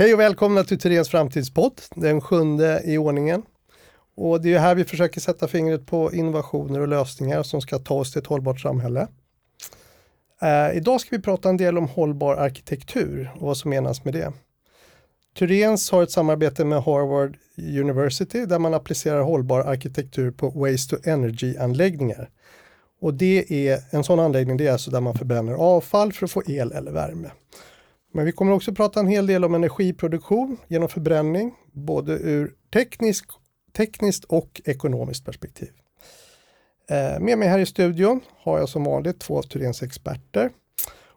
Hej och välkomna till Thyréns framtidspodd, den sjunde i ordningen. Och det är här vi försöker sätta fingret på innovationer och lösningar som ska ta oss till ett hållbart samhälle. Eh, idag ska vi prata en del om hållbar arkitektur och vad som menas med det. Thyréns har ett samarbete med Harvard University där man applicerar hållbar arkitektur på waste to energy-anläggningar. Och det är en sån anläggning, det är alltså där man förbränner avfall för att få el eller värme. Men vi kommer också prata en hel del om energiproduktion genom förbränning, både ur teknisk, tekniskt och ekonomiskt perspektiv. Eh, med mig här i studion har jag som vanligt två av Tyrens experter.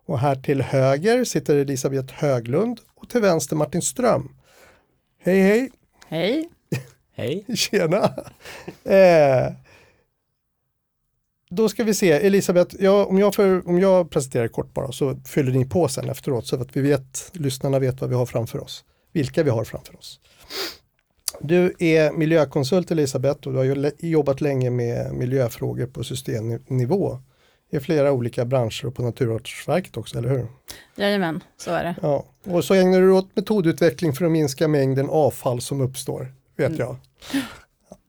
Och här till höger sitter Elisabeth Höglund och till vänster Martin Ström. Hej hej! Hej! Hej! Tjena! Eh, då ska vi se, Elisabeth, ja, om, jag för, om jag presenterar kort bara så fyller ni på sen efteråt så att vi vet, lyssnarna vet vad vi har framför oss. Vilka vi har framför oss. Du är miljökonsult Elisabeth och du har jobbat länge med miljöfrågor på systemnivå i flera olika branscher och på Naturvårdsverket också, eller hur? Jajamän, så är det. Ja. Och så ägnar du åt metodutveckling för att minska mängden avfall som uppstår, vet mm.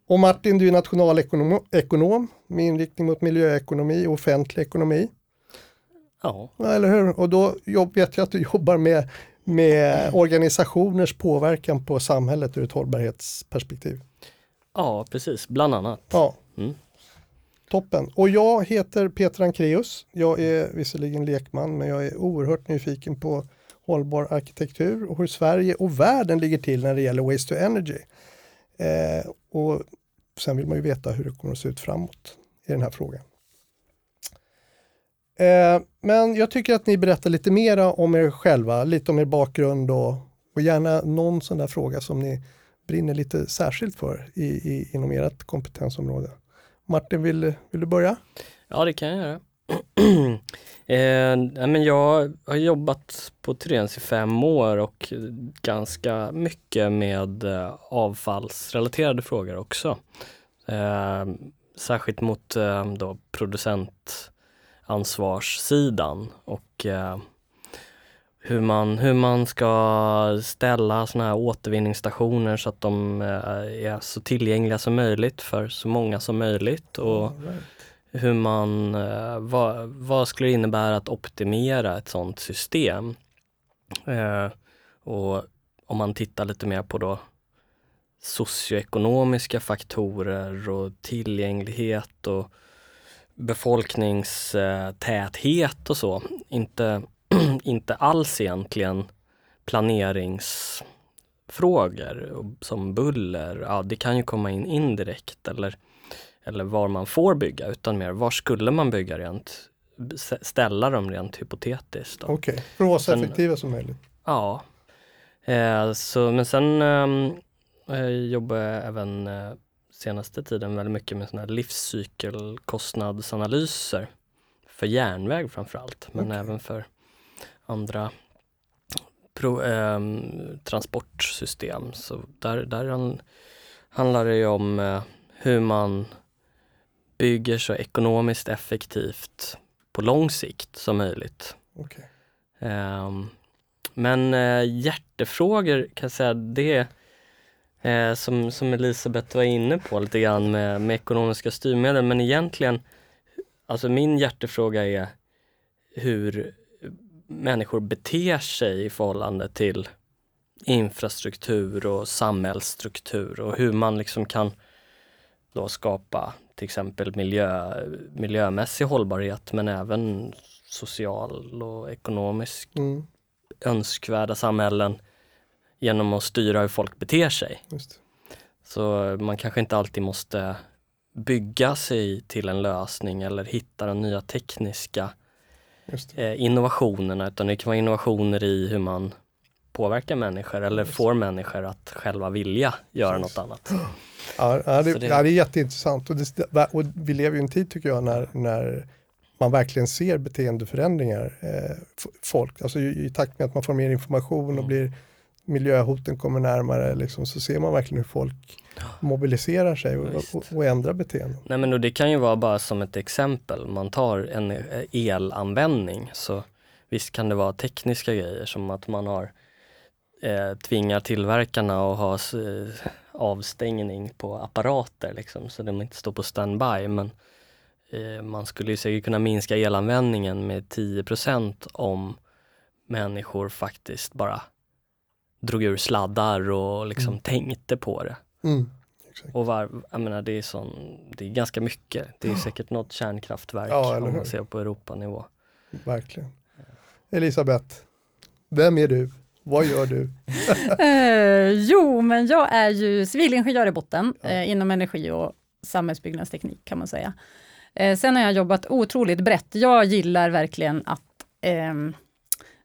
Och Martin, du är nationalekonom med inriktning mot miljöekonomi och offentlig ekonomi. Ja. Eller hur? Och då vet jag att du jobbar med, med organisationers påverkan på samhället ur ett hållbarhetsperspektiv. Ja, precis, bland annat. Ja. Mm. Toppen. Och jag heter Peter Ankreus. Jag är visserligen lekman, men jag är oerhört nyfiken på hållbar arkitektur och hur Sverige och världen ligger till när det gäller Waste to Energy. Eh, och sen vill man ju veta hur det kommer att se ut framåt i den här frågan. Eh, men jag tycker att ni berättar lite mera om er själva, lite om er bakgrund och, och gärna någon sån där fråga som ni brinner lite särskilt för i, i, inom ert kompetensområde. Martin, vill, vill du börja? Ja, det kan jag göra. eh, men jag har jobbat på Tyréns i fem år och ganska mycket med eh, avfallsrelaterade frågor också. Eh, särskilt mot eh, då producentansvarssidan och eh, hur man, hur man ska ställa sådana här återvinningsstationer så att de eh, är så tillgängliga som möjligt för så många som möjligt. Och hur man, eh, vad, vad skulle det innebära att optimera ett sådant system? Eh, och om man tittar lite mer på då socioekonomiska faktorer och tillgänglighet och befolkningstäthet och så. Inte inte alls egentligen planeringsfrågor som buller, ja det kan ju komma in indirekt eller, eller var man får bygga utan mer var skulle man bygga rent, ställa dem rent hypotetiskt. Okej, okay. för att vara så effektiva som möjligt. Ja. Eh, så, men sen ehm, eh, jobbar jag även eh, senaste tiden väldigt mycket med såna här livscykelkostnadsanalyser för järnväg framförallt, men okay. även för andra pro, eh, transportsystem. Så där, där handlar det ju om eh, hur man bygger så ekonomiskt effektivt på lång sikt som möjligt. Okay. Eh, men eh, hjärtefrågor kan jag säga, det är som, som Elisabeth var inne på lite grann med, med ekonomiska styrmedel, men egentligen, alltså min hjärtefråga är hur människor beter sig i förhållande till infrastruktur och samhällsstruktur och hur man liksom kan då skapa till exempel miljö, miljömässig hållbarhet men även social och ekonomisk mm. önskvärda samhällen genom att styra hur folk beter sig. Så man kanske inte alltid måste bygga sig till en lösning eller hitta den nya tekniska eh, innovationerna utan det kan vara innovationer i hur man påverkar människor eller får människor att själva vilja göra något annat. Ja, det, det... Ja, det är jätteintressant och, det, och vi lever i en tid tycker jag när, när man verkligen ser beteendeförändringar. Eh, folk, alltså i, i, takt med att man får mer information och mm. blir miljöhoten kommer närmare liksom, så ser man verkligen hur folk mobiliserar sig och, och, och ändrar beteenden. Nej men det kan ju vara bara som ett exempel, man tar en eh, elanvändning så visst kan det vara tekniska grejer som att man har eh, tvingar tillverkarna att ha eh, avstängning på apparater liksom, så de inte står på standby. Men eh, man skulle ju säkert kunna minska elanvändningen med 10% om människor faktiskt bara drog ur sladdar och liksom mm. tänkte på det. Mm. Och var, jag menar, det, är sån, det är ganska mycket. Det är säkert något kärnkraftverk ja, om man ser på Europanivå. Verkligen. Elisabeth, vem är du? Vad gör du? eh, jo, men jag är ju civilingenjör i botten ja. eh, inom energi och samhällsbyggnadsteknik kan man säga. Eh, sen har jag jobbat otroligt brett. Jag gillar verkligen att ehm,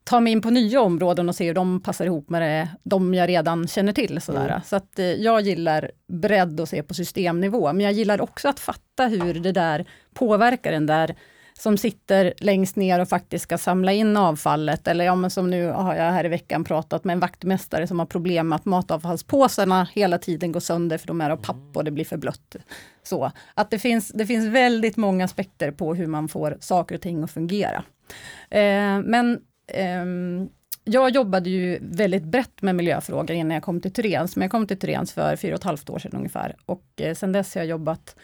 ta mig in på nya områden och se hur de passar ihop med det, de jag redan känner till. Sådär. Mm. Så att eh, jag gillar bredd och se på systemnivå, men jag gillar också att fatta hur det där påverkar den där som sitter längst ner och faktiskt ska samla in avfallet. Eller ja, men som nu har jag här i veckan pratat med en vaktmästare som har problem med att matavfallspåsarna hela tiden går sönder för de är av papp och det blir för blött. Så att det finns, det finns väldigt många aspekter på hur man får saker och ting att fungera. Eh, men Um, jag jobbade ju väldigt brett med miljöfrågor innan jag kom till Tyrens, men jag kom till Tyrens för fyra och ett halvt år sedan ungefär. Och eh, sedan dess har jag jobbat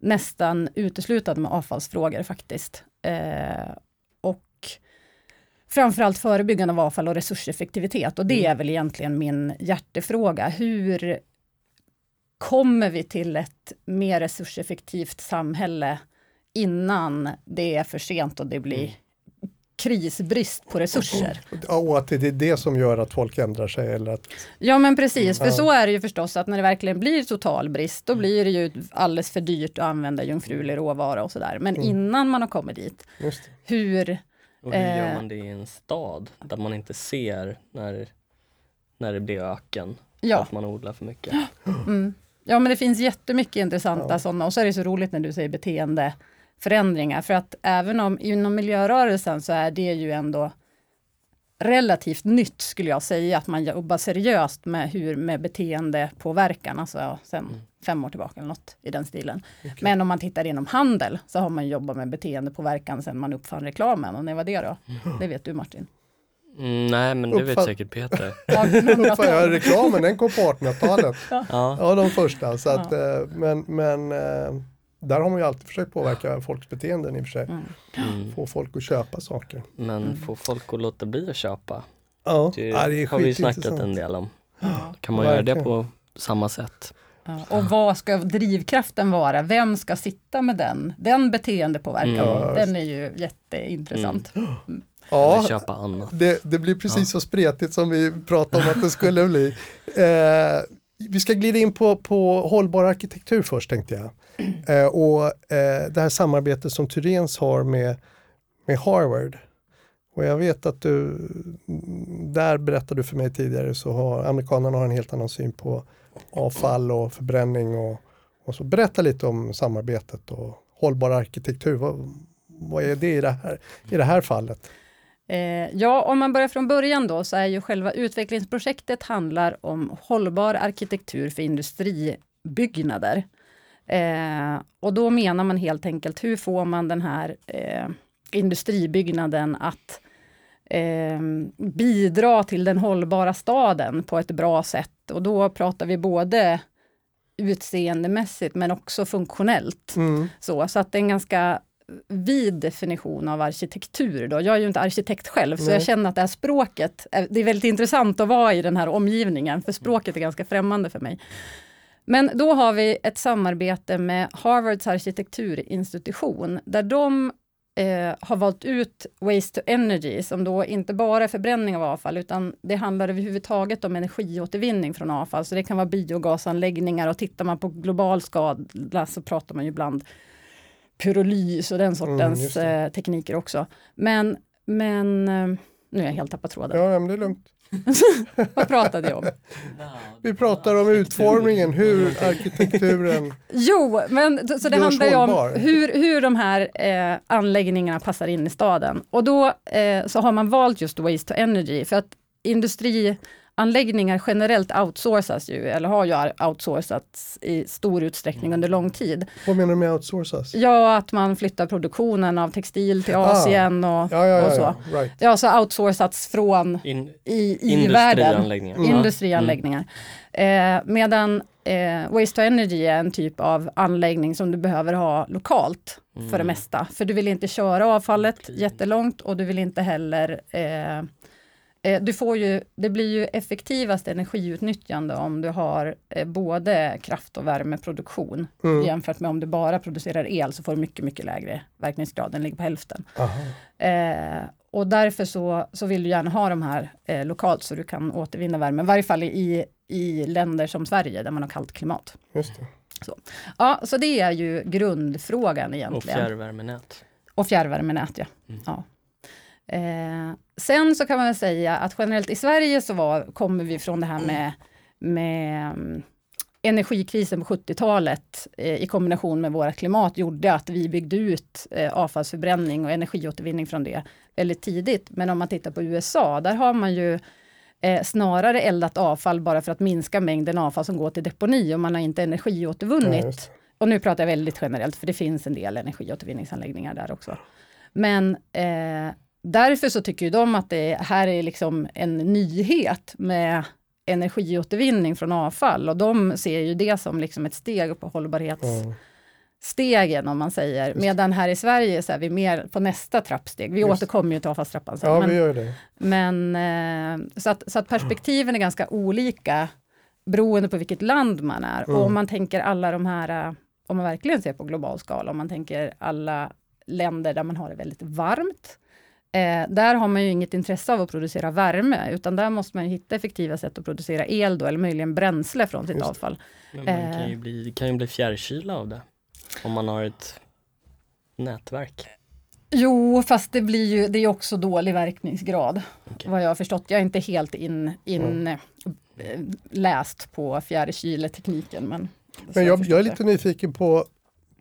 nästan uteslutande med avfallsfrågor faktiskt. Eh, och framförallt förebyggande av avfall och resurseffektivitet. Och det mm. är väl egentligen min hjärtefråga. Hur kommer vi till ett mer resurseffektivt samhälle innan det är för sent och det blir mm krisbrist på resurser. Och att det är det som gör att folk ändrar sig? Eller att... Ja men precis, för ja. så är det ju förstås att när det verkligen blir total brist, då blir det ju alldeles för dyrt att använda jungfrulig råvara och sådär. Men mm. innan man har kommit dit, hur... Och hur gör eh, man det i en stad där man inte ser när, när det blir öken? Ja. Att man odlar för mycket. Mm. Ja men det finns jättemycket intressanta ja. sådana och så är det så roligt när du säger beteende förändringar. För att även om inom miljörörelsen så är det ju ändå relativt nytt skulle jag säga, att man jobbar seriöst med hur med beteendepåverkan, alltså sen mm. fem år tillbaka eller något i den stilen. Okay. Men om man tittar inom handel så har man jobbat med beteendepåverkan sedan man uppfann reklamen. Och när var det då? Mm. Det vet du Martin? Mm, nej men det Uppfatt... vet säkert Peter. ja, reklamen den kom på 1800-talet. ja. ja, de första. Så att, ja. Eh, men, men eh, där har man ju alltid försökt påverka folks beteenden i och för sig. Mm. mm. Få folk att köpa saker. Men mm. få folk att låta bli att köpa. Ja, det, ja, det har vi snackat en del om. Ja, kan man verkligen. göra det på samma sätt? Ja, och vad ska drivkraften vara? Vem ska sitta med den? Den beteendepåverkan, mm. den är ju jätteintressant. Mm. Ja, det, det, blir precis ja. så spretigt som vi pratade om att det skulle bli. Eh, vi ska glida in på, på hållbar arkitektur först tänkte jag. Eh, och eh, det här samarbetet som Tyrens har med, med Harvard. Och jag vet att du, där berättade du för mig tidigare så har amerikanerna har en helt annan syn på avfall och förbränning och, och så. Berätta lite om samarbetet och hållbar arkitektur. Vad, vad är det i det här, i det här fallet? Eh, ja, om man börjar från början då så är ju själva utvecklingsprojektet handlar om hållbar arkitektur för industribyggnader. Eh, och då menar man helt enkelt, hur får man den här eh, industribyggnaden att eh, bidra till den hållbara staden på ett bra sätt? Och då pratar vi både utseendemässigt men också funktionellt. Mm. Så, så att det är en ganska vid definition av arkitektur. Då. Jag är ju inte arkitekt själv, Nej. så jag känner att det här språket, det är väldigt intressant att vara i den här omgivningen, för språket är ganska främmande för mig. Men då har vi ett samarbete med Harvards arkitekturinstitution, där de eh, har valt ut Waste to Energy, som då inte bara är förbränning av avfall, utan det handlar överhuvudtaget om energiåtervinning från avfall. Så det kan vara biogasanläggningar och tittar man på global skala så pratar man ju ibland pyrolys och den sortens mm, eh, tekniker också. Men, men eh, nu är jag helt tappat tråden. Ja, men det är lugnt. Vad pratade jag om? Vi pratar om utformningen, hur arkitekturen Jo, men så det handlar ju om hur, hur de här eh, anläggningarna passar in i staden. Och då eh, så har man valt just Waste to Energy för att industri anläggningar generellt outsourcas ju, eller har ju outsourcats i stor utsträckning under lång tid. Vad menar du med outsourcas? Ja, att man flyttar produktionen av textil till Asien och, Ah. Ja, ja, ja, och så. ja, right. Ja, så outsourcats från In, i, i världen. industrianläggningar. Mm. Industrianläggningar. Eh, medan eh, Waste to Energy är en typ av anläggning som du behöver ha lokalt för det mesta. För du vill inte köra avfallet jättelångt och du vill inte heller eh, du får ju, det blir ju effektivast energiutnyttjande om du har eh, både kraft och värmeproduktion Mm. jämfört med om du bara producerar el så får du mycket, mycket lägre verkningsgrad, den ligger på hälften. Eh, och därför så, så vill du gärna ha de här eh, lokalt så du kan återvinna värme, i varje fall i, i länder som Sverige där man har kallt klimat. Just det. Ja, så det är ju grundfrågan Och egentligen. fjärrvärmenät. Och fjärrvärmenät, ja. Mm. ja. Eh, sen så kan man väl säga att generellt i Sverige så var, kommer vi från det här med, med mm, energikrisen på 70-talet eh, i kombination med vårt klimat gjorde att vi byggde ut eh, avfallsförbränning och energiåtervinning från det väldigt tidigt. Men om man tittar på USA, där har man ju eh, snarare eldat avfall bara för att minska mängden avfall som går till deponi och man har inte Ja, energiåtervunnit. det. Och nu pratar jag väldigt generellt, för det finns en del energiåtervinningsanläggningar där också. Men eh, därför så tycker ju de att det här är liksom en nyhet med energiåtervinning från avfall och de ser ju det som liksom ett steg på hållbarhetsstegen Ja. om man säger. Medan här i Sverige så är vi mer på nästa trappsteg. Vi Just. återkommer ju till avfallstrappan sen. ja, men, vi gör det. men eh, så, att, så att perspektiven är ganska olika beroende på vilket land man är. Mm. Och om man tänker alla de här, eh, om man verkligen ser på global skala, om man tänker alla länder där man har det väldigt varmt. Eh, där har man ju inget intresse av att producera värme, utan där måste man ju hitta effektiva sätt att producera el då, eller möjligen bränsle från sitt Just det. avfall. Men man kan Eh. ju bli, det kan ju bli fjärrkyla av det. Om man har ett nätverk. Jo, fast det blir ju, det är också dålig verkningsgrad, Okej. vad jag har förstått. Jag är inte helt in, in eh, läst på fjärrkyletekniken. Men, Men har jag, jag är lite nyfiken på,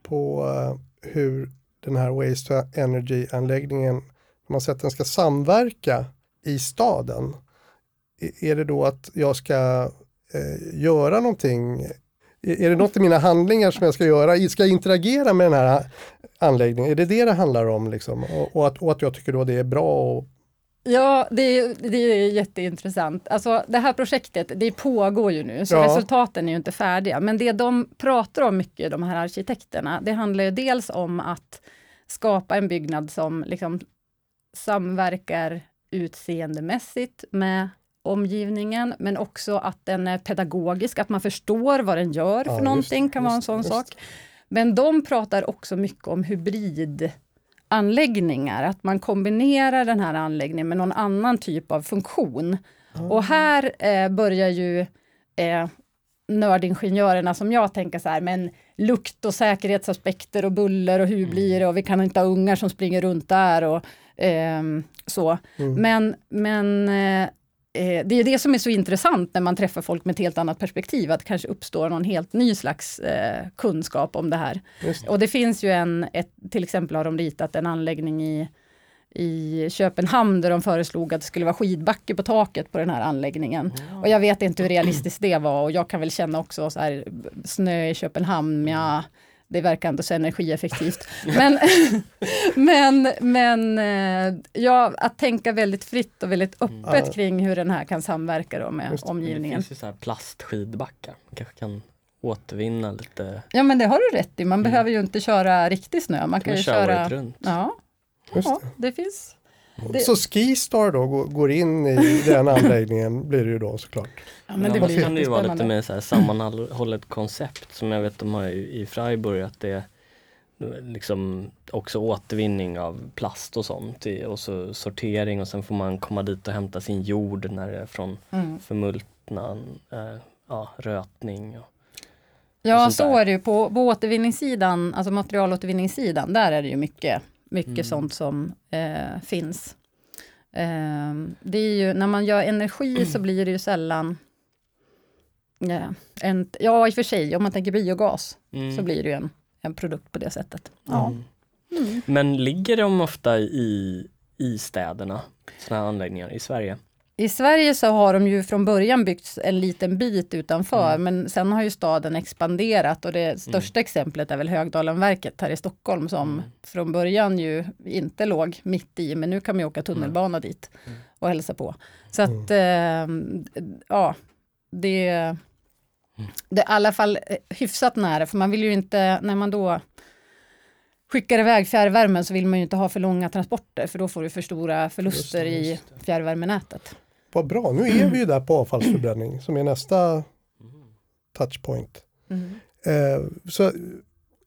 på eh, hur den här Waste Energy-anläggningen, man säger att den ska samverka i staden, är det då att jag ska eh, göra någonting? Är är det något i mina handlingar som jag ska göra? Ska jag interagera med den här anläggningen? Är det det det handlar om? Liksom? Och, och, att, och att jag tycker då det är bra? Och, Ja, det är, det är jätteintressant. Alltså, det här projektet, det pågår ju nu, så Ja. resultaten är ju inte färdiga. Men det de pratar om mycket, de här arkitekterna, det handlar ju dels om att skapa en byggnad som liksom samverkar utseendemässigt med omgivningen, men också att den är pedagogisk, att man förstår vad den gör Ja, för just någonting, det, kan vara en just sån det, sak. just Men de pratar också mycket om hybridanläggningar, att man kombinerar den här anläggningen med någon annan typ av funktion. Och här eh, börjar ju eh, nördingenjörerna som jag tänker så här, men lukt och säkerhetsaspekter och buller och hur blir det och vi kan inte ha ungar som springer runt där och så. Mm. Men, men eh, eh, det är det som är så intressant när man träffar folk med ett helt annat perspektiv, att det kanske uppstår någon helt ny slags eh, kunskap om det här. det. Och det finns ju en, ett, till exempel har de ritat en anläggning i, i Köpenhamn där de föreslog att det skulle vara skidbacke på taket på den här anläggningen. Och jag vet inte hur realistiskt det var och jag kan väl känna också så här, snö i Köpenhamn, ja, det verkar inte så energieffektivt. Men, men, men eh, ja, att tänka väldigt fritt och väldigt öppet Ja. kring hur den här kan samverka då med Just det. Men Det omgivningen. finns ju så här plastskidbackar. Kanske kan återvinna lite. Ja men det har du rätt i, man behöver ju inte köra riktig snö, man kan Kan ju köra köra... året runt. Ja, Just ja, det. det finns. Det- Så Skistar då går, in i den anläggningen blir det ju då såklart. Ja, men det Ja, blir kan det ju vara lite mer så här sammanhållet koncept som jag vet de har i, i Freiburg att det är liksom också återvinning av plast och sånt och så sortering och sen får man komma dit och hämta sin jord när det är från Mm. förmultna eh, ja, rötning. Och, Ja, sånt så där. är det ju. På, på återvinningssidan, alltså materialåtervinningssidan, där är det ju mycket, mycket Mm. sånt som eh, finns. Eh, det är ju, när man gör energi så blir det ju sällan ja, en, ja, i och för sig, om man tänker biogas Mm. så blir det ju en, en produkt på det sättet. Ja. Mm. Mm. Men ligger de ofta i, i städerna, sådana här anläggningar i Sverige? I Sverige så har de ju från början byggts en liten bit utanför Mm. men sen har ju staden expanderat och det största exemplet är väl Högdalenverket här i Stockholm som Mm. från början ju inte låg mitt i men nu kan man ju åka tunnelbana dit Mm. och hälsa på. Så att eh, ja, det, Mm. det är i alla fall eh, hyfsat nära för man vill ju inte när man då skickar iväg fjärrvärmen så vill man ju inte ha för långa transporter för då får du för stora förluster i fjärrvärmenätet. Vad bra, nu är vi ju där på avfallsförbränning som är nästa touchpoint. Eh, så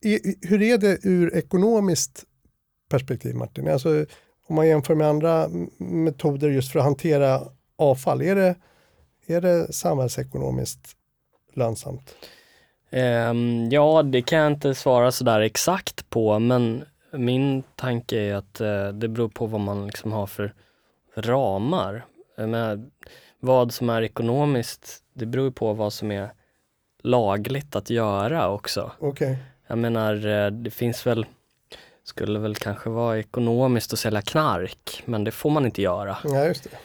i, hur är det ur ekonomiskt perspektiv Martin? Alltså, om man jämför med andra metoder just för att hantera avfall, är det, är det samhällsekonomiskt lönsamt? Um, ja, det kan jag inte svara sådär exakt på, men min tanke är att uh, det beror på vad man liksom har för ramar. Menar, vad som är ekonomiskt, det beror ju på vad som är lagligt att göra också. Okej, Jag menar, eh, det finns väl, skulle väl kanske vara ekonomiskt att sälja knark, men det får man inte göra. ja just det.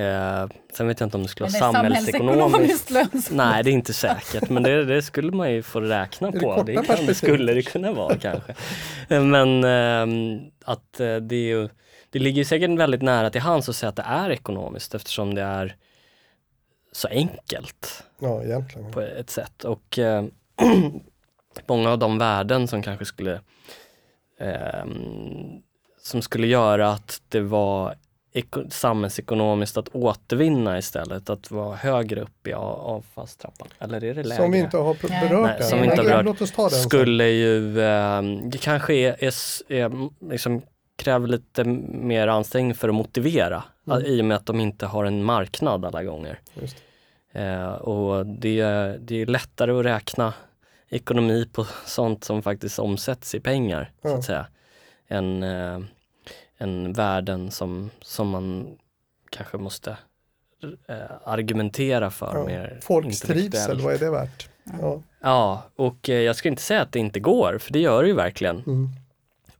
Eh, sen vet jag inte om det skulle vara det samhällsekonomiskt. samhällsekonomiskt. Nej, det är inte säkert, men det, det skulle man ju få räkna det på. Det, kan, perspektivet? skulle det kunna vara kanske. Eh, Men ehm, att eh, det är ju, det ligger säkert väldigt nära till hands att säga att det är ekonomiskt eftersom det är så enkelt Ja, egentligen. på ett sätt. Och eh, många av de värden som kanske skulle ehm, som skulle göra att det var eko- samhällsekonomiskt att återvinna istället, att vara högre upp i avfallstrappan. Eller är det lägre? Som vi inte har berört Nej, som vi inte har berört. Skulle ju, det kanske är, är, är liksom kräver lite mer ansträngning för att motivera Mm. i och med att de inte har en marknad alla gånger. Just Eh, och det, det är lättare att räkna ekonomi på sånt som faktiskt omsätts i pengar, så Ja. att säga, än, eh, än värden som, som man kanske måste eh, argumentera för Ja. mer Folks trivsel, vad är det värt? Ja. Ja, och eh, jag ska inte säga att det inte går, för det gör det ju verkligen. Mm.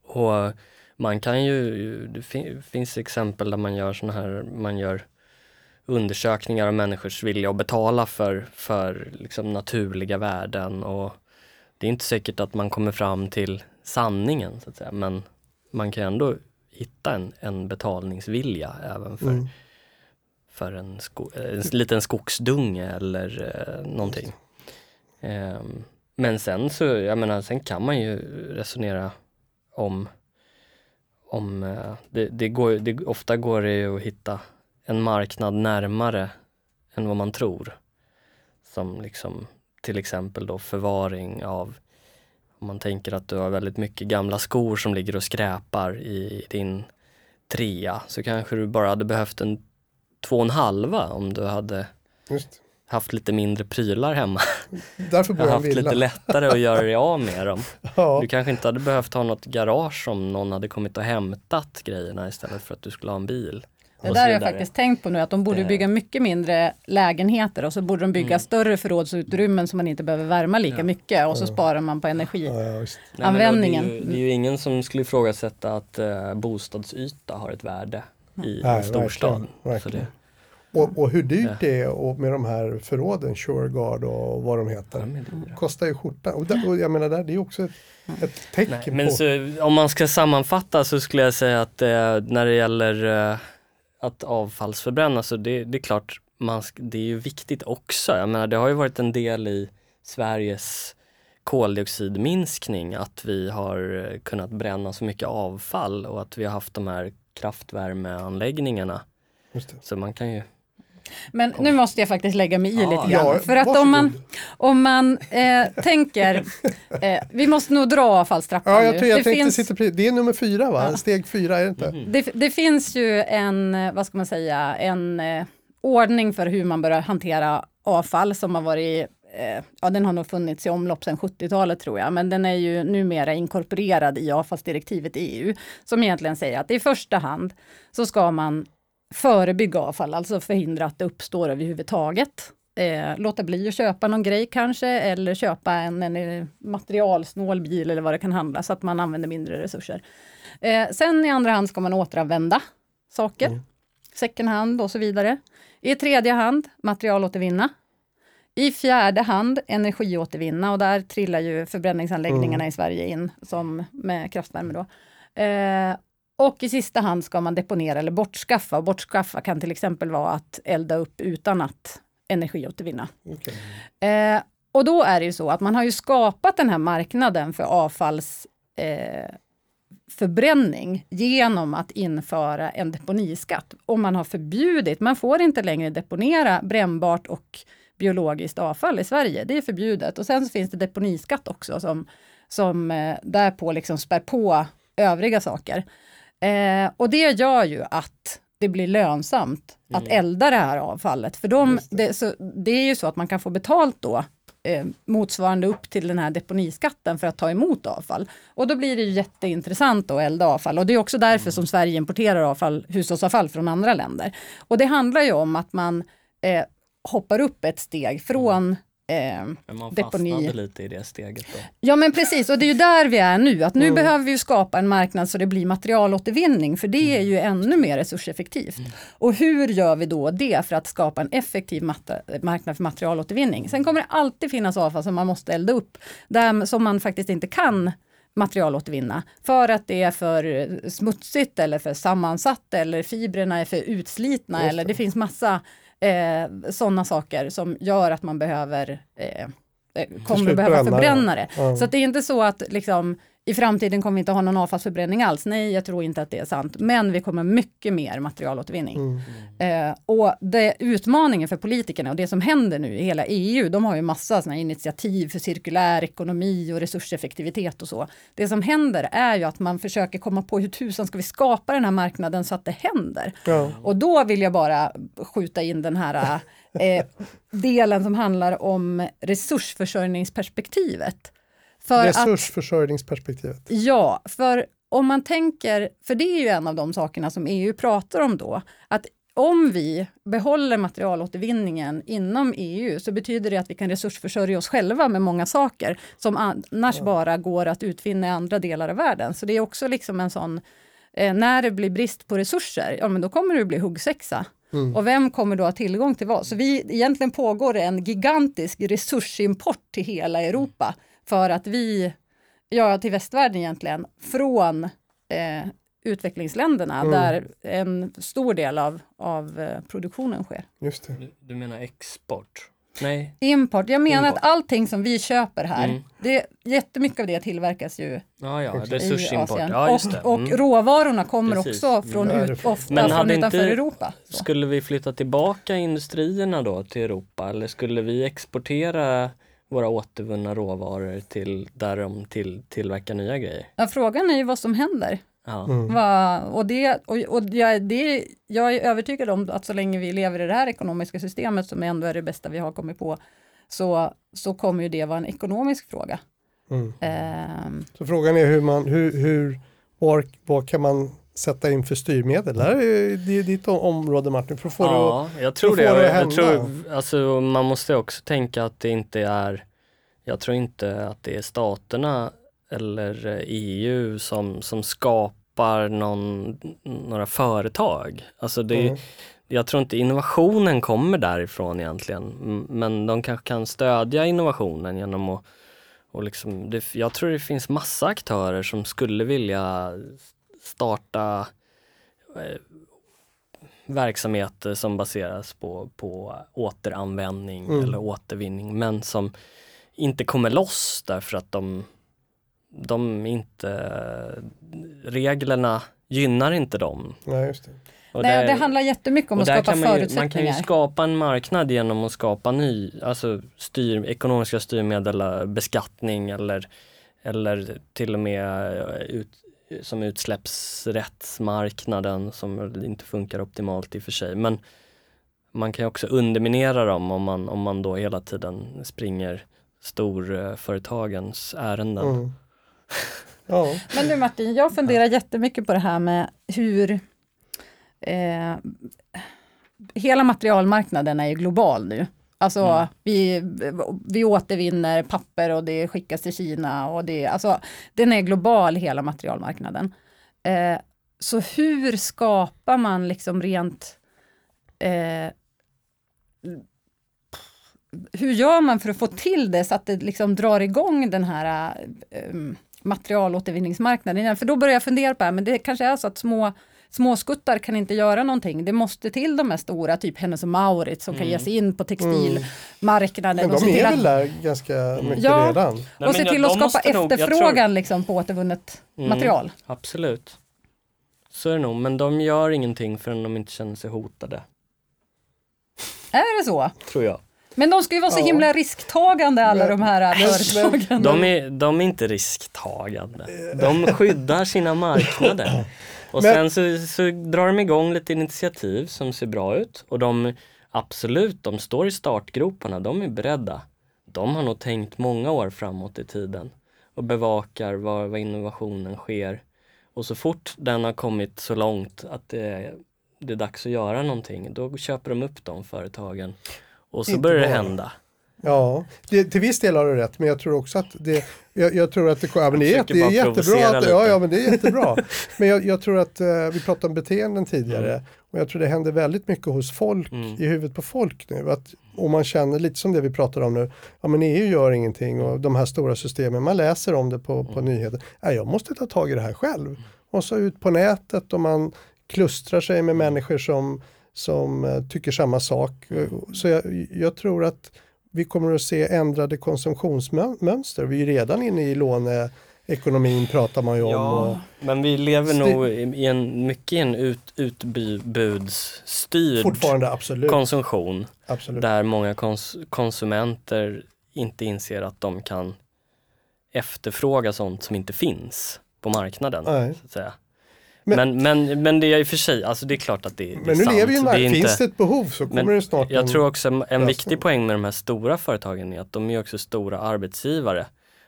Och man kan ju, det fin, finns exempel där man gör såna här, man gör undersökningar av människors vilja att betala för, för liksom naturliga värden och det är inte säkert att man kommer fram till sanningen så att säga, men man kan ändå hitta en, en betalningsvilja även för, Mm. för en, sko, en liten skogsdunge eller eh, någonting. Ehm, men sen så, jag menar, sen kan man ju resonera om, om eh, det, det går, det, ofta går det ju att hitta en marknad närmare än vad man tror. Som liksom till exempel då förvaring av, om man tänker att du har väldigt mycket gamla skor som ligger och skräpar i din trea så kanske du bara hade behövt en två och en halva om du hade Just haft lite mindre prylar hemma. Därför bor Jag har haft villa. lite lättare att göra dig av med dem. Ja. Du kanske inte hade behövt ha något garage om någon hade kommit och hämtat grejerna istället för att du skulle ha en bil. Det där har jag faktiskt tänkt på nu, att de borde Det- bygga mycket mindre lägenheter och så borde de bygga Mm. större förrådsutrymmen så man inte behöver värma lika Ja. mycket och så sparar man på energi. Ja, ja. Det är, ju, det är ju ingen som skulle ifrågasätta att eh, bostadsyta har ett värde i Nej, en storstad. verkligen, Så verkligen. Och, och hur dyrt det är och med de här förråden, Sureguard och vad de heter. Kostar ju skjortan. Och, där, och jag menar, där, det är också ett, ett tecken Nej, men på... så, om man ska sammanfatta så skulle jag säga att eh, när det gäller eh, att avfallsförbränna så det, det är klart, man, det är ju viktigt också. Jag menar, det har ju varit en del i Sveriges koldioxidminskning att vi har eh, kunnat bränna så mycket avfall och att vi har haft de här kraftvärmeanläggningarna. Just det. Så man kan ju Men nu måste jag faktiskt lägga mig i Ja. lite grann. Ja, för att om varsågod. man, om man eh, tänker, eh, vi måste nog dra avfallstrappan Ja, jag, nu. tror, jag det, finns, precis. Det är nummer fyra va? Ja. Steg fyra är det inte? Mhm. det, det finns ju en, eh, vad ska man säga, en eh, ordning för hur man börjar hantera avfall som har varit eh, Ja, den har nog funnits i omlopp sedan 70-talet tror jag, men den är ju numera inkorporerad i avfallsdirektivet i EU, som egentligen säger att i första hand så ska man förebygga avfall, alltså förhindra att det uppstår överhuvudtaget. Eh, låta bli att köpa någon grej kanske, eller köpa en, en eh, materialsnål bil eller vad det kan handla, så att man använder mindre resurser. Eh, sen i andra hand ska man återanvända saker, Mm. second hand och så vidare. I tredje hand materialåtervinna. I fjärde hand energiåtervinna och där trillar ju förbränningsanläggningarna Mm. i Sverige in som med kraftvärme. Då. Eh, och i sista hand ska man deponera eller bortskaffa. Och bortskaffa kan till exempel vara att elda upp utan att energiåtervinna. Okej. Eh, och då är det ju så att man har ju skapat den här marknaden för avfalls eh, genom att införa en deponiskatt. Och man har förbjudit, man får inte längre deponera brännbart och biologiskt avfall i Sverige. Det är förbjudet. Och sen så finns det deponiskatt också som, som eh, därpå liksom spär på övriga saker. Eh, och det gör ju att det blir lönsamt att Mm. elda det här avfallet. För de, det. det, så, det är ju så att man kan få betalt då eh, motsvarande upp till den här deponiskatten för att ta emot avfall. Och då blir det ju jätteintressant att elda avfall och det är också därför som Sverige importerar avfall, hushållsavfall från andra länder. Och det handlar ju om att man eh, hoppar upp ett steg från eh, Men man Deponi. fastnade lite i det steget då. Ja men precis, och det är ju där vi är nu. Att nu Mm. behöver vi ju skapa en marknad så det blir materialåtervinning, för det är ju ännu mer resurseffektivt. Och hur gör vi då det för att skapa en effektiv marknad för materialåtervinning? Sen kommer det alltid finnas avfall som man måste elda upp, där, som man faktiskt inte kan materialåtervinna för att det är för smutsigt eller för sammansatt eller fibrerna är för utslitna Just eller det. det finns massa eh, sådana saker som gör att man behöver eh, eh, kommer behöva förbränna det. Ja. Så det är inte så att liksom, i framtiden kommer vi inte ha någon avfallsförbränning alls. Nej, jag tror inte att det är sant. Men vi kommer mycket mer materialåtervinning. Mm. Eh, och det, utmaningen för politikerna och det som händer nu i hela EU, de har ju massa såna initiativ för cirkulär ekonomi och resurseffektivitet och så. Det som händer är ju att man försöker komma på hur tusan ska vi skapa den här marknaden så att det händer. Ja. Och då vill jag bara skjuta in den här eh, delen som handlar om resursförsörjningsperspektivet. För att, Resursförsörjningsperspektivet. ja, för om man tänker, för det är ju en av de sakerna som EU pratar om då, att om vi behåller materialåtervinningen inom EU så betyder det att vi kan resursförsörja oss själva med många saker som annars bara går att utvinna i andra delar av världen. Så det är också liksom en sån, eh, när det blir brist på resurser, ja men då kommer det bli huggsexa. Och vem kommer då ha tillgång till vad? Så vi, egentligen pågår det en gigantisk resursimport till hela Europa för att vi, ja till västvärlden egentligen, från eh, utvecklingsländerna där en stor del av, av eh, produktionen sker. Just det. Du, du menar export? Nej. Import, jag menar Import. att allting som vi köper här, Mm. det, jättemycket av det tillverkas ju Ja, ja, Också. i resursimport. Asien. Ja, just det. Och, och Mm. råvarorna kommer Precis. också från, Mm. ut, ofta Men från hade utanför inte- Europa. Så. Skulle vi flytta tillbaka industrierna då till Europa eller skulle vi exportera våra återvunna råvaror till där de till, tillverkar nya grejer? Ja, frågan är ju vad som händer. Ja. Mm. Va, och det, och, och jag, det, jag är övertygad om att så länge vi lever i det här ekonomiska systemet som ändå är det bästa vi har kommit på, så, så kommer ju det vara en ekonomisk fråga. Mm. Ehm, Så frågan är hur man, hur, hur, var, vad kan man sätta in för styrmedel? Det är ditt område Martin, för att få det att, Ja, jag tror det. det Jag, tror, alltså, man måste också tänka att det inte är, jag tror inte att det är staterna eller eh, EU som, som skapar någon, några företag. Alltså det, Mm. Jag tror inte innovationen kommer därifrån egentligen, men de kanske kan stödja innovationen genom att och liksom, det, jag tror det finns massa aktörer som skulle vilja starta eh, verksamheter som baseras på, på återanvändning Mm. eller återvinning men som inte kommer loss därför att de, de inte, reglerna gynnar inte dem. Nej, just det. Och nej, där- det handlar jättemycket om att skapa man, ju, man förutsättningar. kan ju skapa en marknad genom att skapa ny, alltså styr, ekonomiska styrmedel, eh, beskattning eller, eller till och med eh, ut, som utsläppsrättsmarknaden som inte funkar optimalt i och för sig. Men man kan ju också underminera dem om man, om man då hela tiden springer storföretagens ärenden. Mm. Ja, Men du Martin, jag funderar jättemycket på det här med hur eh, hela materialmarknaden är ju global nu. Alltså Mm. vi, vi återvinner papper och det skickas till Kina och det, alltså den är global hela materialmarknaden. Eh, så hur skapar man liksom rent eh, hur gör man för att få till det så att det liksom drar igång den här um, materialåtervinningsmarknaden? För då börjar jag fundera på det här, men det kanske är så att små småskuttar kan inte göra någonting. Det måste till de här stora, typ Hennes och Mauritz som mm. kan ge sig in på textilmarknaden. Mm. Men de är väl där ganska mycket ja, redan? och se till att skapa efterfrågan tror... liksom, på återvunnet mm, material. Absolut. Så är det nog, men de gör ingenting förrän de inte känner sig hotade. Är det så? Tror jag. Men de ska ju vara så ja. himla risktagande alla men, de här företagen. De är, de är inte risktagande. De skyddar sina marknader. Och men, sen så, så drar de igång lite initiativ som ser bra ut och de absolut, de står i startgroparna, de är beredda. De har nog tänkt många år framåt i tiden och bevakar var, var innovationen sker. Och så fort den har kommit så långt att det, det är dags att göra någonting, då köper de upp de företagen. Och så börjar det hända. Ja, det, till viss del har du rätt, men jag tror också att det, jag, jag tror att det, ja, men det, är, det är jättebra. Att, ja, ja, men det är jättebra. men jag, jag tror att, uh, vi pratade om beteenden tidigare, mm. och jag tror det händer väldigt mycket hos folk, mm. i huvudet på folk nu. Att, och man känner lite som det vi pratar om nu, ja men EU gör ingenting och de här stora systemen, man läser om det på, på mm. nyheter. Ja, jag måste ta tag i det här själv. Mm. Och så ut på nätet och man klustrar sig med människor som, som uh, tycker samma sak. Så jag, jag tror att vi kommer att se ändrade konsumtionsmönster. Vi är redan inne i låneekonomin pratar man ju om. Ja, och... men vi lever nog i en, mycket i en ut, utbudsstyrd absolut. konsumtion. Absolut. Där många kons konsumenter inte inser att de kan efterfråga sånt som inte finns på marknaden. Nej. Så att säga. Men, men, men, men, det är i och för sig, alltså det är klart att det, är Men nu sant. lever ju när, det finns inte, det ett behov så kommer det snart Jag en tror också en, en viktig poäng med de här stora företagen är att de är också stora arbetsgivare.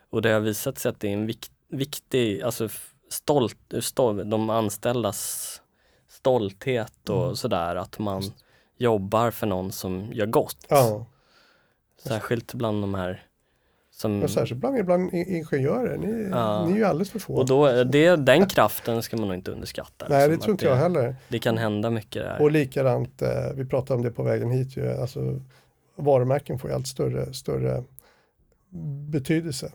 Och det har visat sig att det är en vik, viktig, alltså stolt, stolt, de anställdas stolthet och mm. sådär, att man jobbar för någon som gör gott. Ja. Särskilt bland de här som... Och särskilt bland, bland ingenjörer, ni, ja. ni är ju alldeles för få. Och då, det, den kraften ska man nog inte underskatta. Nej, liksom, det tror inte jag heller. Det kan hända mycket där. Och likadant, eh, vi pratade om det på vägen hit ju, alltså varumärken får ju allt större, större betydelse.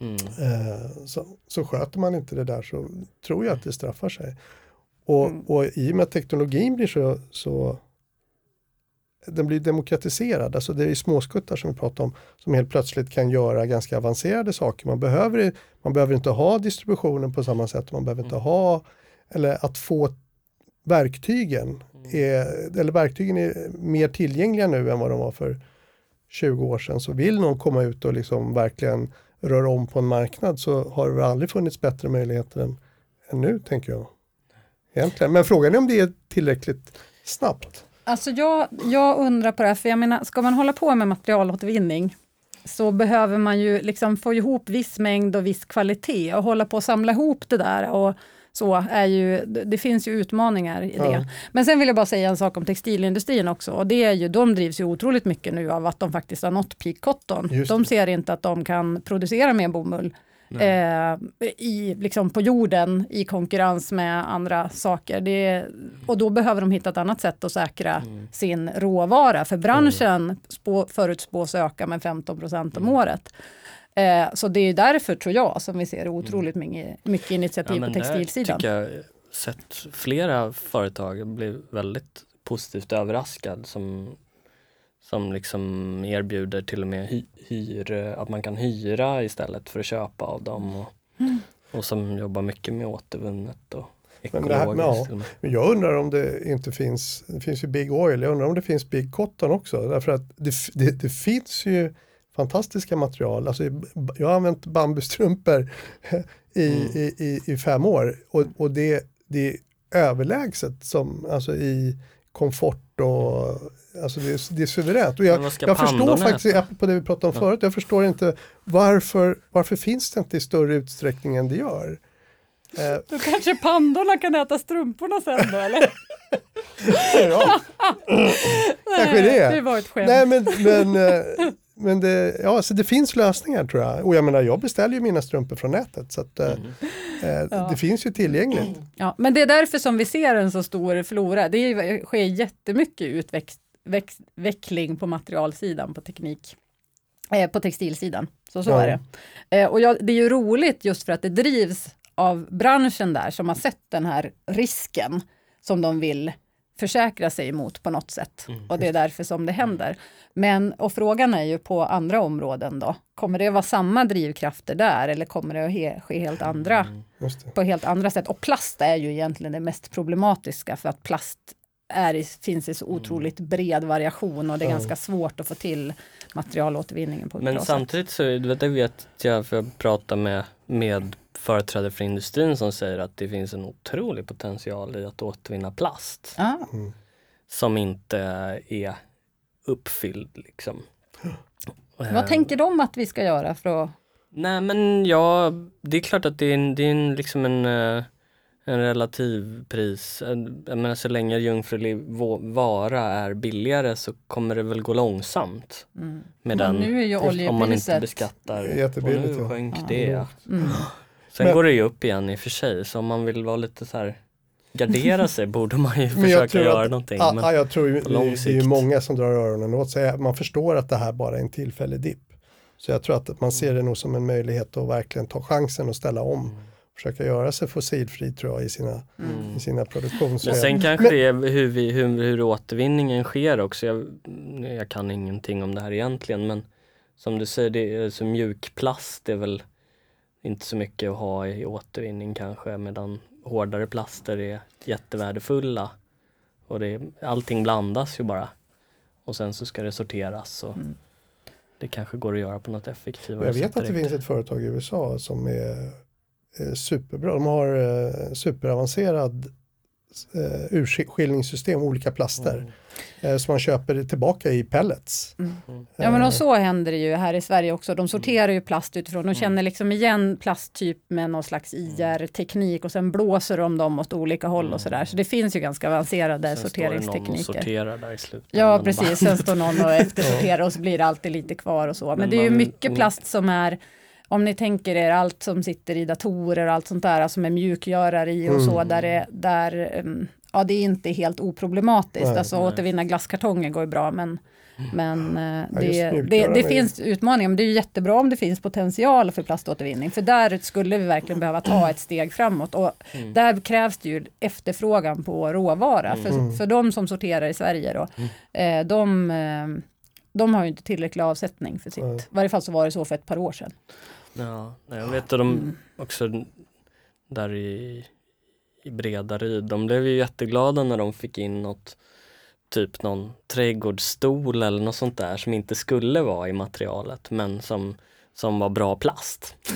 Mm. Eh, så, så sköter man inte det där så tror jag att det straffar sig. Och, mm. och i och med att teknologin blir så, så den blir demokratiserad, alltså det är småskuttar som vi pratar om som helt plötsligt kan göra ganska avancerade saker. Man behöver, man behöver inte ha distributionen på samma sätt, man behöver inte mm. ha, eller att få verktygen, mm. är, eller verktygen är mer tillgängliga nu än vad de var för 20 år sedan. Så vill någon komma ut och liksom verkligen röra om på en marknad så har det aldrig funnits bättre möjligheter än, än nu tänker jag. Egentligen. Men frågan är om det är tillräckligt snabbt. Alltså jag, jag undrar på det här, för jag menar, ska man hålla på med materialåtervinning så behöver man ju liksom få ihop viss mängd och viss kvalitet och hålla på att samla ihop det där. Och så är ju, det finns ju utmaningar i det. Ja. Men sen vill jag bara säga en sak om textilindustrin också. Och det är ju, de drivs ju otroligt mycket nu av att de faktiskt har nått peak cotton. De ser inte att de kan producera mer bomull eh, i, liksom på jorden i konkurrens med andra saker. Det, och då behöver de hitta ett annat sätt att säkra mm. sin råvara. För branschen mm. spå, förutspås öka med 15 procent om mm. året. Eh, så det är därför, tror jag, som vi ser otroligt mm. mycket, mycket initiativ ja, på textilsidan. Jag har sett flera företag bli väldigt positivt överraskad som som liksom erbjuder till och med hy, hyr, att man kan hyra istället för att köpa av dem. Och, mm. och som jobbar mycket med återvunnet och ekologiskt. Men, här, ja, men jag undrar om det inte finns, det finns ju Big Oil, jag undrar om det finns Big Cotton också. Därför att det, det, det finns ju fantastiska material. Alltså, jag har använt bambustrumpor i, mm. i, i, i, fem år och, och det, det är överlägset som, alltså i komfort och alltså det, är, det är suveränt. Och jag, jag förstår faktiskt, på det vi pratade om ja. förut, jag förstår inte varför, varför finns det inte i större utsträckning än det gör? Eh. Då kanske pandorna kan äta strumporna sen då eller? ja, kanske det. Det var ett skämt. Nej men, men eh, men det, ja, så det finns lösningar tror jag. Och jag menar, jag beställer ju mina strumpor från nätet. Så att, eh, mm. eh, ja. det finns ju tillgängligt. Ja, men det är därför som vi ser en så stor flora. Det sker jättemycket utväxt, utveckling på materialsidan på teknik, eh, på textilsidan. Så så Ja. är det. Eh, och jag, det är ju roligt just för att det drivs av branschen där som har sett den här risken som de vill försäkra sig emot på något sätt. Och det är därför som det händer. Men, och frågan är ju på andra områden då, kommer det vara samma drivkrafter där eller kommer det att he, ske helt andra, det. på helt andra sätt? Och plast är ju egentligen det mest problematiska för att plast är finns i så otroligt bred variation och det är ganska svårt att få till materialåtervinningen på ett Men bra samtidigt så du vet, det vet jag, för jag pratar med, med företrädare för industrin som säger att det finns en otrolig potential i att återvinna plast sätt. Ja. som inte är uppfylld liksom. Vad tänker de att vi ska göra för att Nej men ja, det är klart att det är, det är liksom en, eh, en relativ pris. En- Jag menar så länge jungfrulig vara är billigare så kommer det väl gå långsamt med Mm. Men den. nu är ju om man inte oljepriset- beskattar. Jättebilligt, och nu sjönk Ja. det. Ja. Mm. Sen Men- går det ju upp igen i och för sig så om man vill vara lite så här gardera sig borde man ju försöka tror göra att- någonting. Ja, men, ja, jag tror ju, det, är ju många som drar öronen åt sig. Man förstår att det här bara är en tillfällig dipp. Så jag tror att man ser det nog som en möjlighet att verkligen ta chansen och ställa om. Försöka göra sig fossilfri tror jag i sina, i sina produktions... Men sen kanske det är hur, vi, hur, hur återvinningen sker också. Jag, jag kan ingenting om det här egentligen men som du säger, det är, så mjukplast är väl inte så mycket att ha i återvinning kanske medan hårdare plaster är jättevärdefulla. Och det, allting blandas ju bara. Och sen så ska det sorteras och det kanske går att göra på något effektivare Jag vet sätt att det direkt. finns ett företag i USA som är superbra. De har eh, superavancerad eh, urskiljningssystem, olika plaster. Eh, som man köper tillbaka i pellets. Ja men och så händer det ju här i Sverige också. De sorterar ju plast utifrån. De känner liksom igen plasttyp med någon slags IR-teknik och sen blåser de dem åt olika håll och sådär. Så det finns ju ganska avancerade Sen står det någon och sorteringstekniker. sorterar där i slutet. Ja precis, sen står någon och eftersorterar och så blir det alltid lite kvar och så. Men, Men det är ju man- mycket plast som är om ni tänker er allt som sitter i datorer och allt sånt där som är mjukgörare i och så där, det, där um, ja det är inte helt oproblematiskt. Nej, alltså återvinna glasskartonger går ju bra men men eh, Ja, det, just det, det är- finns utmaningar, men det är jättebra om det finns potential för plaståtervinning, för där skulle vi verkligen behöva ta ett steg framåt och där krävs det ju efterfrågan på råvara. För, för de som sorterar i Sverige då, eh, de, eh, de har ju inte tillräcklig avsättning för sitt, Nej. i varje fall så var det så för ett par år sedan. Ja, nej, jag vet att de också där i, i Bredaryd, de blev ju jätteglada när de fick in något typ någon trädgårdsstol eller något sånt där som inte skulle vara i materialet men som, som var bra plast.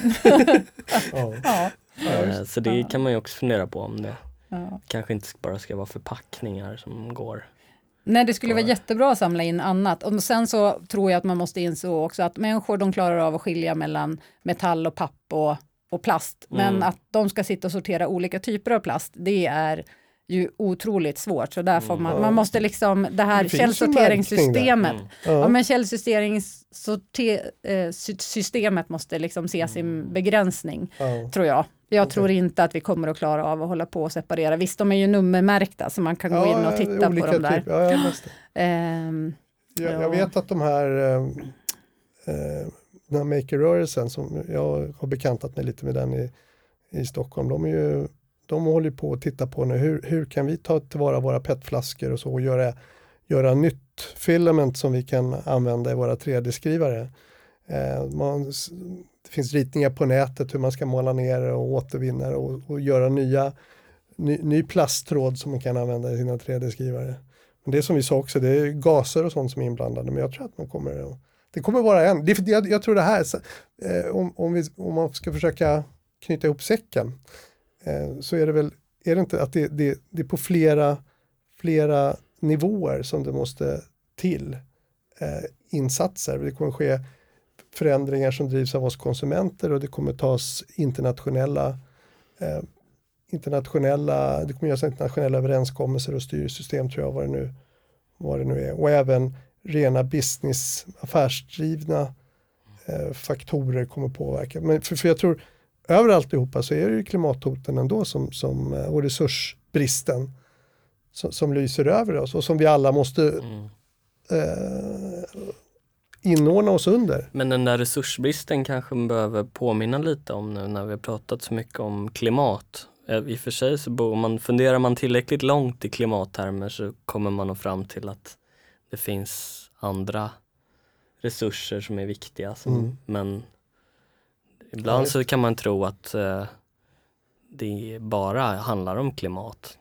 Ja. Ja, Eh, Så det kan man ju också fundera på om det ja. kanske inte bara ska vara förpackningar som går. Nej, det skulle vara jättebra att samla in annat. Och sen så tror jag att man måste inse också att människor de klarar av att skilja mellan metall och papp och, och plast. Men Mm. att de ska sitta och sortera olika typer av plast, det är ju otroligt svårt. Så där får man, man måste liksom, det här Det källsorteringssystemet, Mm. ja. Men källsorteringssystemet måste liksom se sin begränsning, tror jag. Jag Okej. tror inte att vi kommer att klara av att hålla på och separera. Visst, de är ju nummermärkta så man kan gå in och titta på dem där. Ja, jag. Ehm, jag, Ja. jag vet att de här eh, den här maker-rörelsen som jag har bekantat mig lite med den i, i Stockholm. De, är ju, de håller på att titta på nu hur, hur kan vi ta tillvara våra petflaskor och så och göra, göra nytt filament som vi kan använda i våra 3D-skrivare. Eh, man, finns ritningar på nätet hur man ska måla ner och återvinna och, och göra nya, ny, ny plasttråd som man kan använda i sina 3D-skrivare. Men det är som vi sa också, det är gaser och sånt som är inblandade men jag tror att man kommer att det kommer vara en, det, jag, jag tror det här, så, eh, om, om, vi, om man ska försöka knyta ihop säcken, eh, så är det väl, är det inte att det, det, det är på flera, flera nivåer som det måste till eh, insatser. Det kommer ske förändringar som drivs av oss konsumenter och det kommer tas internationella eh, internationella, det kommer göras internationella överenskommelser och styrsystem tror jag vad det nu, vad det nu är. Och även rena business, affärsdrivna eh, faktorer kommer påverka. Men för, för jag tror över alltihopa så är det ju klimathoten ändå som, som, eh, och resursbristen som, som lyser över oss och som vi alla måste Mm. eh, inordna oss under. Men den där resursbristen kanske man behöver påminna lite om nu när vi har pratat så mycket om klimat. I och för sig så bo, man, funderar man tillräckligt långt i klimattermer så kommer man nog fram till att det finns andra resurser som är viktiga. Som, Mm. Men ibland så kan man tro att eh, det bara handlar om klimat.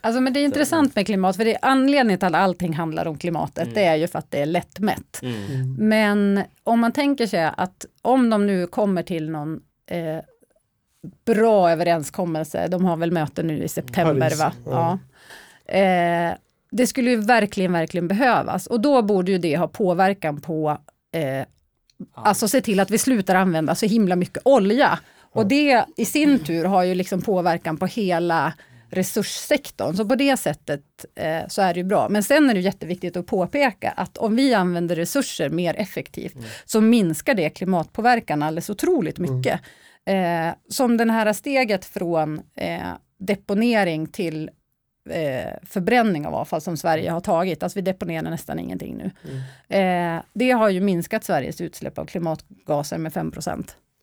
Alltså, men det är intressant med klimat, för det är anledningen till att allting handlar om klimatet, Mm. det är ju för att det är lättmätt. Mm. Men om man tänker sig att om de nu kommer till någon eh, bra överenskommelse, de har väl möte nu i september Paris, va? ja. Ja. Eh, det skulle ju verkligen, verkligen behövas och då borde ju det ha påverkan på, eh, alltså se till att vi slutar använda så himla mycket olja. Och det i sin tur har ju liksom påverkan på hela resurssektorn. Så på det sättet eh, så är det ju bra. Men sen är det jätteviktigt att påpeka att om vi använder resurser mer effektivt så minskar det klimatpåverkan alldeles otroligt mycket. Eh, som det här steget från eh, deponering till eh, förbränning av avfall som Sverige har tagit, alltså vi deponerar nästan ingenting nu. Eh, det har ju minskat Sveriges utsläpp av klimatgaser med 5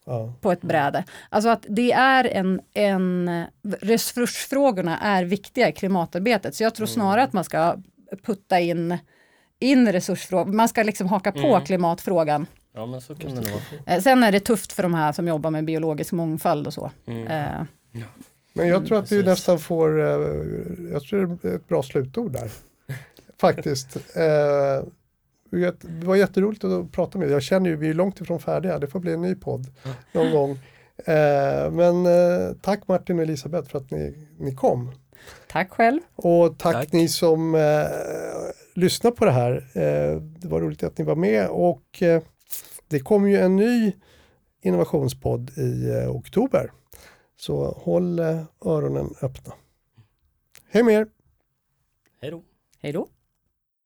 Ja. på ett bräde. Alltså att det är en, en resursfrågorna är viktiga i klimatarbetet. Så jag tror snarare att man ska putta in, in resursfrågor, man ska liksom haka på Mm. klimatfrågan. Ja men så kan det nog vara. Eh, sen är det tufft för de här som jobbar med biologisk mångfald och så. Mm. Eh, Men jag tror att vi nästan får, eh, jag tror det är ett bra slutord där. Faktiskt. Eh, det var jätteroligt att prata med dig. Jag känner ju, vi är långt ifrån färdiga. Det får bli en ny podd någon gång. Eh, men eh, tack Martin och Elisabeth för att ni, ni kom. tack själv. Och tack, Tack. ni som eh, lyssnar på det här. Eh, det var roligt att ni var med och eh, det kommer ju en ny innovationspodd i oktober. Så håll öronen öppna. Hej med er! Hej då. Hej då.